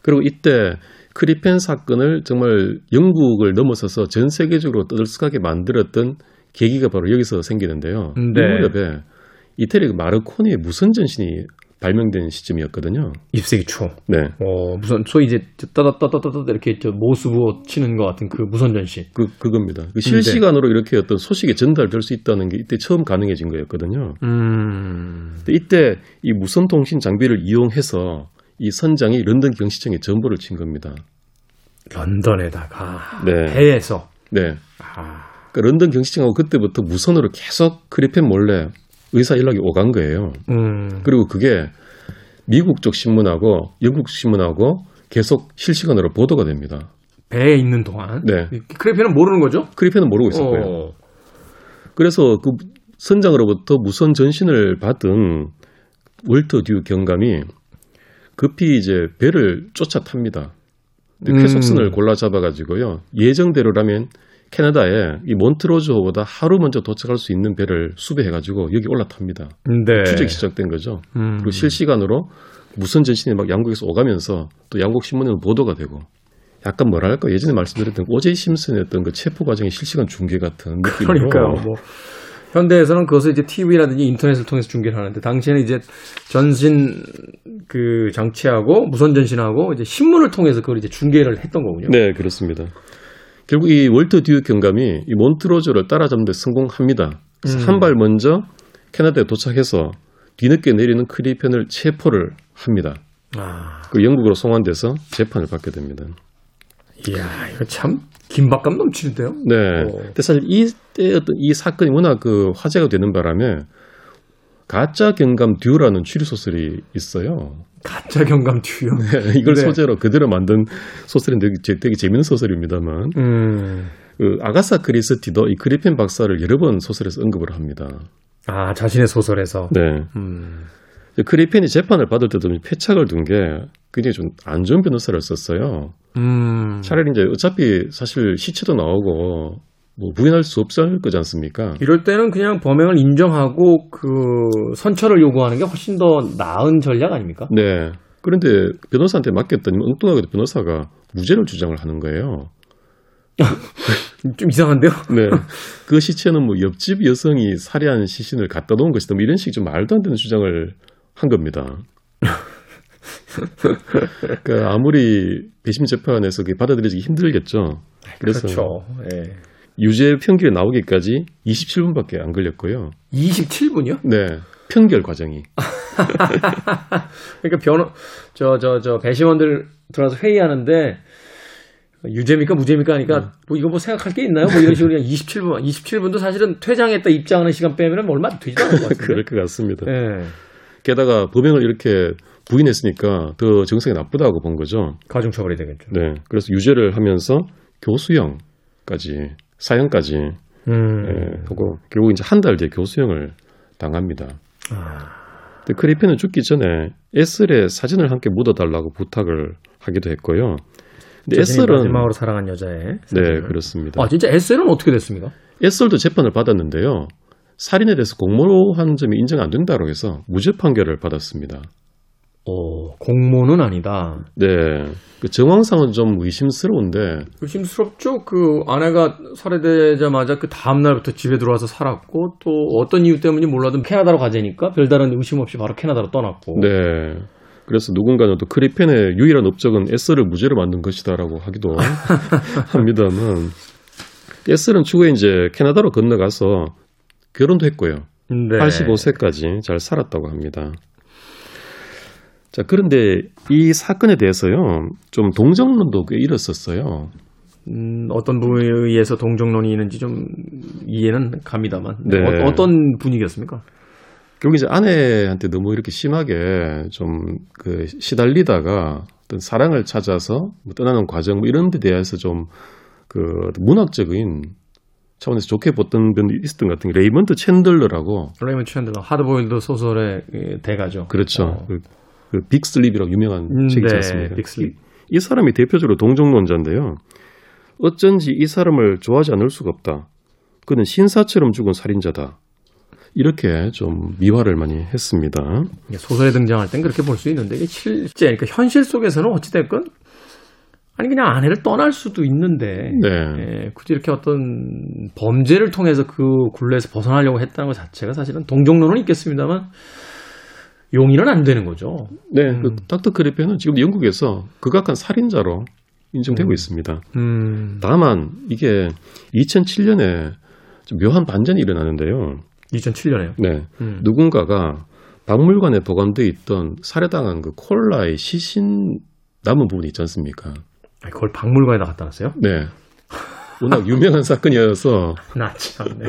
그리고 이때 크리펜 사건을 정말 영국을 넘어서서 전 세계적으로 떠들썩하게 만들었던 계기가 바로 여기서 생기는데요. 네. 이 무렵에 이태리 마르코니의 무선 전신이 발명된 시점이었거든요. 20세기 초. 네. 어, 무슨 소위 이제 따다따다따다 이렇게 저 모스부호 치는 것 같은 그 무선 전신. 그, 그겁니다. 그 실시간으로 이렇게 어떤 소식이 전달될 수 있다는 게 이때 처음 가능해진 거였거든요. 음. 이때 이 무선 통신 장비를 이용해서 이 선장이 런던 경시청에 전보를 친 겁니다. 런던에다가 네. 배에서. 네. 아. 그러니까 런던 경시청하고 그때부터 무선으로 계속 크리펜 몰래 의사 연락이 오간 거예요. 음. 그리고 그게 미국 쪽 신문하고 영국 신문하고 계속 실시간으로 보도가 됩니다. 배에 있는 동안. 네. 크레피는 모르는 거죠? 크리펜은 모르고 있었고요. 어. 그래서 그 선장으로부터 무선 전신을 받은 월터 듀 경감이 급히 이제 배를 쫓아 탑니다. 근데 음. 쾌속선을 골라 잡아가지고요. 예정대로라면 캐나다에 이 몬트로즈호보다 하루 먼저 도착할 수 있는 배를 수배해가지고 여기 올라탑니다. 네. 추적이 시작된 거죠. 음. 그리고 실시간으로 무선 전신이 막 양국에서 오가면서 또 양국 신문에는 보도가 되고 약간 뭐랄까 예전에 말씀드렸던 오제이 심슨의 어떤 그 체포 과정의 실시간 중계 같은 느낌으로 그러니까요. 뭐 현대에서는 그것을 이제 TV라든지 인터넷을 통해서 중계를 하는데 당시에는 이제 전신 그 장치하고 무선 전신하고 이제 신문을 통해서 그걸 이제 중계를 했던 거군요. 네, 그렇습니다. 결국 이 월터 듀 경감이 이 몬트로즈를 따라잡는 데 성공합니다. 음. 한발 먼저 캐나다에 도착해서 뒤늦게 내리는 크리펜을 체포를 합니다. 아, 그 영국으로 송환돼서 재판을 받게 됩니다. 이야, 이거 참 긴박감 넘치는데요. 네. 어. 근데 사실 이때 어떤 이 사건이 워낙 그 화제가 되는 바람에 가짜 경감 듀라는 추리 소설이 있어요. 가짜 경감 듀요. 이걸 네. 소재로 그대로 만든 소설인데 되게, 되게 재밌는 소설입니다만 음. 그 아가사 크리스티도 이 그리펜 박사를 여러 번 소설에서 언급을 합니다. 아, 자신의 소설에서. 네. 음. 크리펜이 재판을 받을 때도 패착을 둔 게 굉장히 좀 안 좋은 변호사를 썼어요. 음. 차라리 이제 어차피 사실 시체도 나오고 뭐 부인할 수 없을 거지 않습니까? 이럴 때는 그냥 범행을 인정하고 그 선처를 요구하는 게 훨씬 더 나은 전략 아닙니까? 네. 그런데 변호사한테 맡겼더니 엉뚱하게도 변호사가 무죄를 주장을 하는 거예요. 좀 이상한데요? 네. 그 시체는 뭐 옆집 여성이 살해한 시신을 갖다 놓은 것이다. 뭐 이런 식 좀 말도 안 되는 주장을 한 겁니다. 그러니까 아무리 배심 재판에서 그게 받아들여지기 힘들겠죠. 그래서 그렇죠. 예. 유죄 평결이 나오기까지 27분밖에 안 걸렸고요. 27분이요? 네. 편결 과정이. 그러니까 변호 저저 저 배심원들 들어와서 회의하는데 유죄입니까 무죄입니까 하니까 뭐 이거 뭐 생각할 게 있나요? 뭐 이런 식으로 그냥 27분 27분도 사실은 퇴장했다 입장하는 시간 빼면 뭐 얼마 되지도 않을 것 같은데. 그럴 것 같습니다. 예. 게다가 범행을 이렇게 부인했으니까 더 정성이 나쁘다고 본 거죠. 가중 처벌이 되겠죠. 네. 그래서 유죄를 하면서 교수형까지 사형까지 음. 예, 하고 결국 이제 한 달 뒤에 교수형을 당합니다. 아. 근데 크리펜은 죽기 전에 에셀의 사진을 함께 묻어달라고 부탁을 하기도 했고요. 근데 에셀은 마지막으로 사랑한 여자의 네 사진을. 그렇습니다. 아 진짜 에셀은 어떻게 됐습니까? 에셀도 재판을 받았는데요. 살인에 대해서 공모한 점이 인정 안 된다고 해서 무죄 판결을 받았습니다. 어 공모는 아니다. 네, 그 정황상은 좀 의심스러운데 의심스럽죠. 그 아내가 살해되자마자 그 다음 날부터 집에 들어와서 살았고 또 어떤 이유 때문인지 몰라도 캐나다로 가자니까 별다른 의심 없이 바로 캐나다로 떠났고. 네. 그래서 누군가는 또 크리펜의 유일한 업적은 에스를 무죄로 만든 것이다라고 하기도 합니다만 에스는 추후에 이제 캐나다로 건너가서 결혼도 했고요. 네. 85세까지 잘 살았다고 합니다. 자, 그런데 이 사건에 대해서요, 좀 동정론도 꽤 일었었어요. 음, 어떤 부위에서 동정론이 있는지 좀 이해는 갑니다만 네. 어, 떤 분위기였습니까? 결국 이제 아내한테 너무 이렇게 심하게 좀 그 시달리다가 어떤 사랑을 찾아서 뭐 떠나는 과정 뭐 이런 데 대해서 좀 그 문학적인 차원에서 좋게 봤던 분이 있었던 것 같은 게 레이먼드 챈들러라고 레이먼 챈들러 하드보일드 소설의 예, 대가죠. 그렇죠. 어. 그, 그 Big Sleep이라고 유명한 음, 책이지 네, 않습니까? Big Sleep. 이, 이 사람이 대표적으로 동정론자인데요. 어쩐지 이 사람을 좋아하지 않을 수가 없다. 그는 신사처럼 죽은 살인자다. 이렇게 좀 미화를 많이 했습니다. 소설에 등장할 땐 그렇게 볼 수 있는데 이게 실제 그러니까 현실 속에서는 어찌 됐건 아니 그냥 아내를 떠날 수도 있는데 네. 예, 굳이 이렇게 어떤 범죄를 통해서 그 굴레에서 벗어나려고 했다는 것 자체가 사실은 동정론은 있겠습니다만 용인은 안 되는 거죠. 네, 음. 그 닥터 크리펜은 지금 영국에서 극악한 살인자로 인정되고 음. 있습니다. 음, 다만 이게 2007년에 좀 묘한 반전이 일어나는데요. 2007년에요. 네, 음. 누군가가 박물관에 보관돼 있던 살해당한 그 콜라의 시신 남은 부분이 있지 않습니까? 아니, 그걸 박물관에다 갖다 놨어요? 네. 워낙 유명한 사건이어서 나 참 네.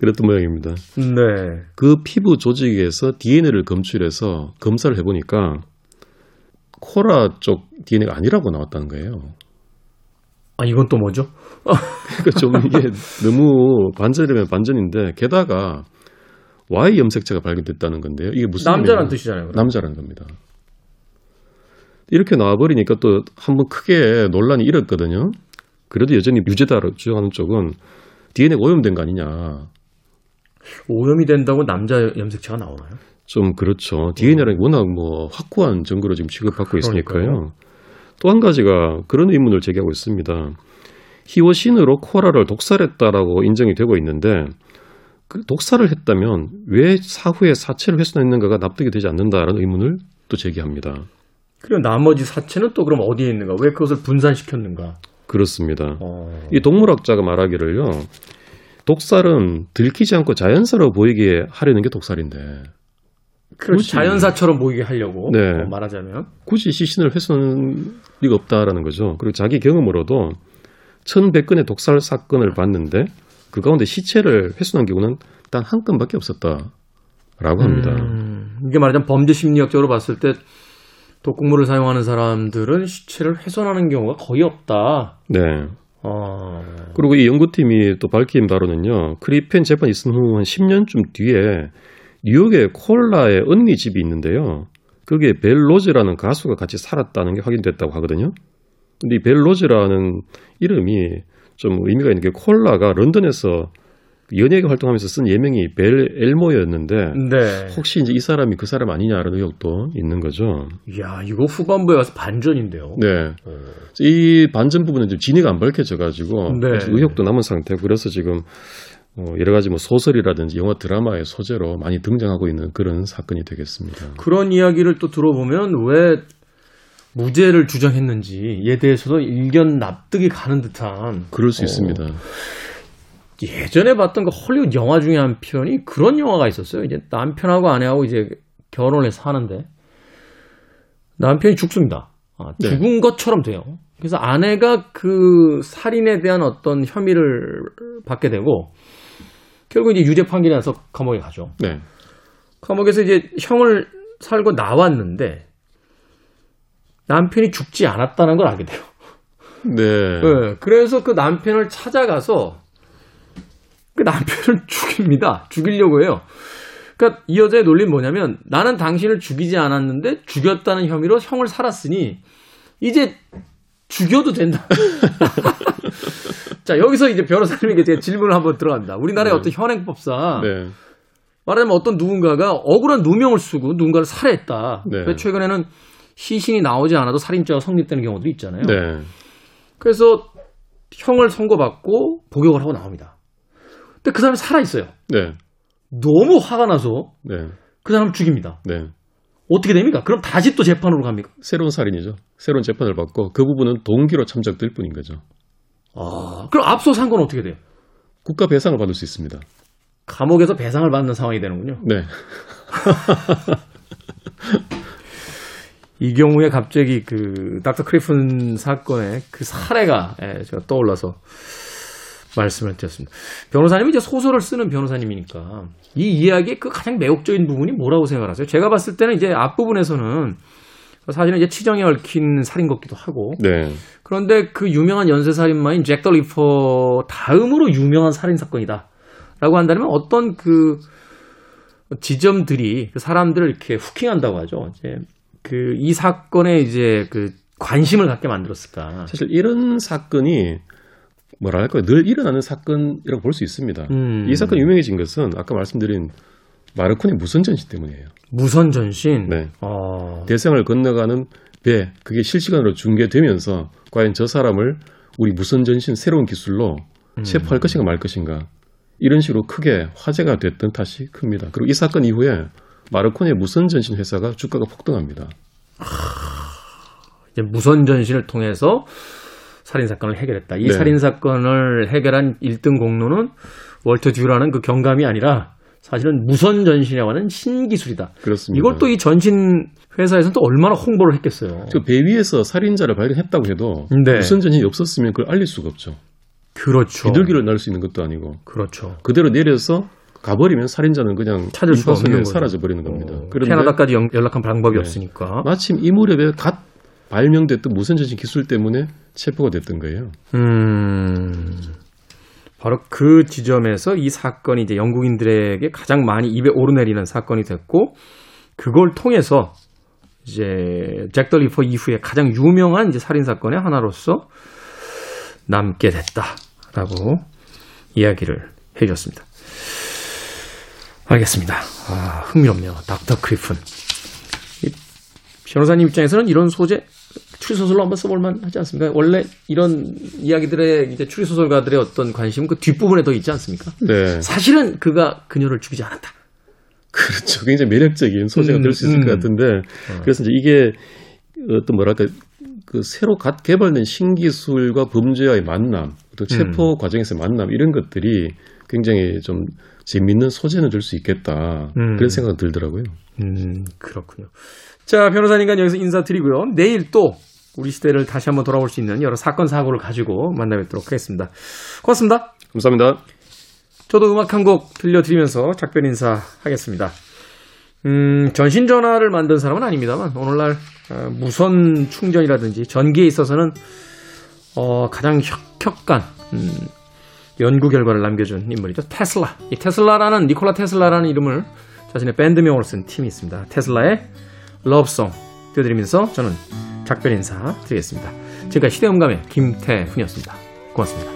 그랬던 모양입니다. 네. 그 피부 조직에서 DNA를 검출해서 검사를 해보니까 코라 쪽 DNA가 아니라고 나왔다는 거예요. 아 이건 또 뭐죠? 그러니까 좀 이게 너무 반전이면 반전인데 게다가 Y 염색체가 발견됐다는 건데요. 이게 무슨 남자란 뜻이잖아요. 그럼. 남자라는 겁니다. 이렇게 나와버리니까 또 한번 크게 논란이 일었거든요. 그래도 여전히 유죄다 주장하는 쪽은 DNA 오염된 거 아니냐. 오염이 된다고 남자 염색체가 나오나요? 좀 그렇죠. DNA는 워낙 뭐 확고한 증거로 지금 취급받고 있으니까요. 또 한 가지가 그런 의문을 제기하고 있습니다. 히오신으로 코라를 독살했다라고 인정이 되고 있는데 그 독살을 했다면 왜 사후에 사체를 훼손했는가가 납득이 되지 않는다라는 의문을 또 제기합니다. 그리고 나머지 사체는 또 그럼 어디에 있는가? 왜 그것을 분산시켰는가? 그렇습니다. 어. 이 동물학자가 말하기를요. 독살은 들키지 않고 자연스러워 보이게 하려는 게 독살인데. 굳이- 자연사처럼 보이게 하려고 네. 어, 말하자면 굳이 시신을 훼손할 리가 없다라는 거죠. 그리고 자기 경험으로도 1100건의 독살 사건을 봤는데 그 가운데 시체를 훼손한 경우는 단 한 건밖에 없었다라고 합니다. 음, 이게 말하자면 범죄 심리학적으로 봤을 때 독극물을 사용하는 사람들은 시체를 훼손하는 경우가 거의 없다. 네. 어. 그리고 이 연구팀이 또 밝힌 바로는요. 크리펜 재판이 있은 후 한 10년쯤 뒤에 뉴욕에 콜라의 언니 집이 있는데요. 거기에 벨 로즈라는 가수가 같이 살았다는 게 확인됐다고 하거든요. 근데 이 벨 로즈라는 이름이 좀 의미가 있는 게 콜라가 런던에서 연예계 활동하면서 쓴 예명이 벨 엘모였는데 네. 혹시 이제 이 사람이 그 사람 아니냐라는 의혹도 있는 거죠. 이야, 이거 후반부에 가서 반전인데요. 네. 이 반전 부분은 좀 진위가 안 밝혀져가지고 네. 의혹도 남은 상태고 그래서 지금 어, 여러 가지 뭐 소설이라든지 영화 드라마의 소재로 많이 등장하고 있는 그런 사건이 되겠습니다. 그런 이야기를 또 들어보면 왜 무죄를 주장했는지에 대해서도 일견 납득이 가는 듯한 그럴 수 어. 있습니다. 예전에 봤던 그 헐리우드 영화 중에 한 편이 그런 영화가 있었어요. 이제 남편하고 아내하고 이제 결혼을 해서 사는데 남편이 죽습니다. 아, 네. 죽은 것처럼 돼요. 그래서 아내가 그 살인에 대한 어떤 혐의를 받게 되고 결국 이제 유죄 판결이 나서 감옥에 가죠. 네. 감옥에서 이제 형을 살고 나왔는데 남편이 죽지 않았다는 걸 알게 돼요. 네. 네, 그래서 그 남편을 찾아가서 그 남편을 죽입니다. 죽이려고 해요. 그러니까 이 여자의 논리는 뭐냐면 나는 당신을 죽이지 않았는데 죽였다는 혐의로 형을 살았으니 이제 죽여도 된다. 자 여기서 이제 변호사님에게 제가 질문을 한번 들어갑니다. 우리나라의 네. 어떤 현행법상 네. 말하자면 어떤 누군가가 억울한 누명을 쓰고 누군가를 살해했다. 네. 왜 최근에는 시신이 나오지 않아도 살인죄가 성립되는 경우도 있잖아요. 네. 그래서 형을 선고받고 복역을 하고 나옵니다. 근데 그 사람이 살아 있어요. 네. 너무 화가 나서 네. 그 사람을 죽입니다. 네. 어떻게 됩니까? 그럼 다시 또 재판으로 갑니까? 새로운 살인이죠. 새로운 재판을 받고 그 부분은 동기로 참작될 뿐인 거죠. 아, 그럼 앞서 산건 어떻게 돼요? 국가 배상을 받을 수 있습니다. 감옥에서 배상을 받는 상황이 되는군요. 네. 이 경우에 갑자기 그 닥터 크리픈 사건의 그 사례가 예, 제가 떠올라서 말씀을 드렸습니다. 변호사님이 이제 소설을 쓰는 변호사님이니까 이 이야기의 그 가장 매혹적인 부분이 뭐라고 생각하세요? 제가 봤을 때는 이제 앞부분에서는 사실은 이제 치정에 얽힌 살인 것기도 하고 네. 그런데 그 유명한 연쇄 살인마인 잭 더 리퍼 다음으로 유명한 살인 사건이다. 라고 한다면 어떤 그 지점들이 그 사람들을 이렇게 hooking한다고 하죠. 이제 그 이 사건에 이제 그 관심을 갖게 만들었을까. 사실 이런 사건이 뭐랄까요 늘 일어나는 사건이라고 볼 수 있습니다. 음. 이 사건이 유명해진 것은 아까 말씀드린 마르코니 무선 전신 때문이에요. 무선 전신. 네. 어. 대서양을 건너가는 배 그게 실시간으로 중계되면서 과연 저 사람을 우리 무선 전신 새로운 기술로 음. 체포할 것인가 말 것인가 이런 식으로 크게 화제가 됐던 탓이 큽니다. 그리고 이 사건 이후에 마르코니의 무선 전신 회사가 주가가 폭등합니다. 이제 무선 전신을 통해서 살인 사건을 해결했다. 이 네. 살인 사건을 해결한 1등 공로는 월터 듀라는 그 경감이 아니라 사실은 무선 전신이라고 하는 신기술이다. 그렇습니다. 이걸 또 이 전신 회사에서는 또 얼마나 홍보를 했겠어요. 저배 위에서 살인자를 발견했다고 해도 네. 무선 전신이 없었으면 그걸 알릴 수가 없죠. 그렇죠. 비둘기를 날 수 있는 것도 아니고 그렇죠. 그대로 내려서 가버리면 살인자는 그냥 찾을 속에 없는. 사라져 버리는 겁니다. 어, 캐나다까지 연, 연락한 방법이 네. 없으니까. 마침 이 무렵에 갓 발명됐던 무선 전신 기술 때문에 체포가 됐던 거예요. 음. 바로 그 지점에서 이 사건이 이제 영국인들에게 가장 많이 입에 오르내리는 사건이 됐고 그걸 통해서 이제 잭 더 리퍼 이후에 가장 유명한 이제 살인 사건의 하나로서 남게 됐다라고 이야기를 해주셨습니다. 알겠습니다. 아, 흥미롭네요. 닥터 크리펜. 이 변호사님 입장에서는 이런 소재 추리소설로 한번 써볼만 하지 않습니까? 원래 이런 이야기들의 이제 추리소설가들의 어떤 관심은 그 뒷부분에 더 있지 않습니까? 네. 사실은 그가 그녀를 죽이지 않았다. 그렇죠. 굉장히 매력적인 소재가 음, 될수 있을 음. 것 같은데 그래서 이제 이게 어떤 뭐랄까 그 새로 갓 개발된 신기술과 범죄와의 만남, 또 체포 음. 과정에서의 만남 이런 것들이 굉장히 좀 재밌는 소재는 줄 수 있겠다 음. 그런 생각이 들더라고요. 음, 그렇군요. 자, 변호사님과 여기서 인사드리고요. 내일 또 우리 시대를 다시 한번 돌아볼 수 있는 여러 사건, 사고를 가지고 만나뵙도록 하겠습니다. 고맙습니다. 감사합니다. 저도 음악 한 곡 들려드리면서 작별 인사 하겠습니다. 음, 전신 전화를 만든 사람은 아닙니다만 오늘날 어, 무선 충전이라든지 전기에 있어서는 어, 가장 혁혁한 음, 연구 결과를 남겨준 인물이죠. 테슬라. 이 테슬라라는 니콜라 테슬라라는 이름을 자신의 밴드명으로 쓴 팀이 있습니다. 테슬라의 러브송 띄워드리면서 저는 작별 인사 드리겠습니다. 지금까지 시대음감의 김태훈이었습니다. 고맙습니다.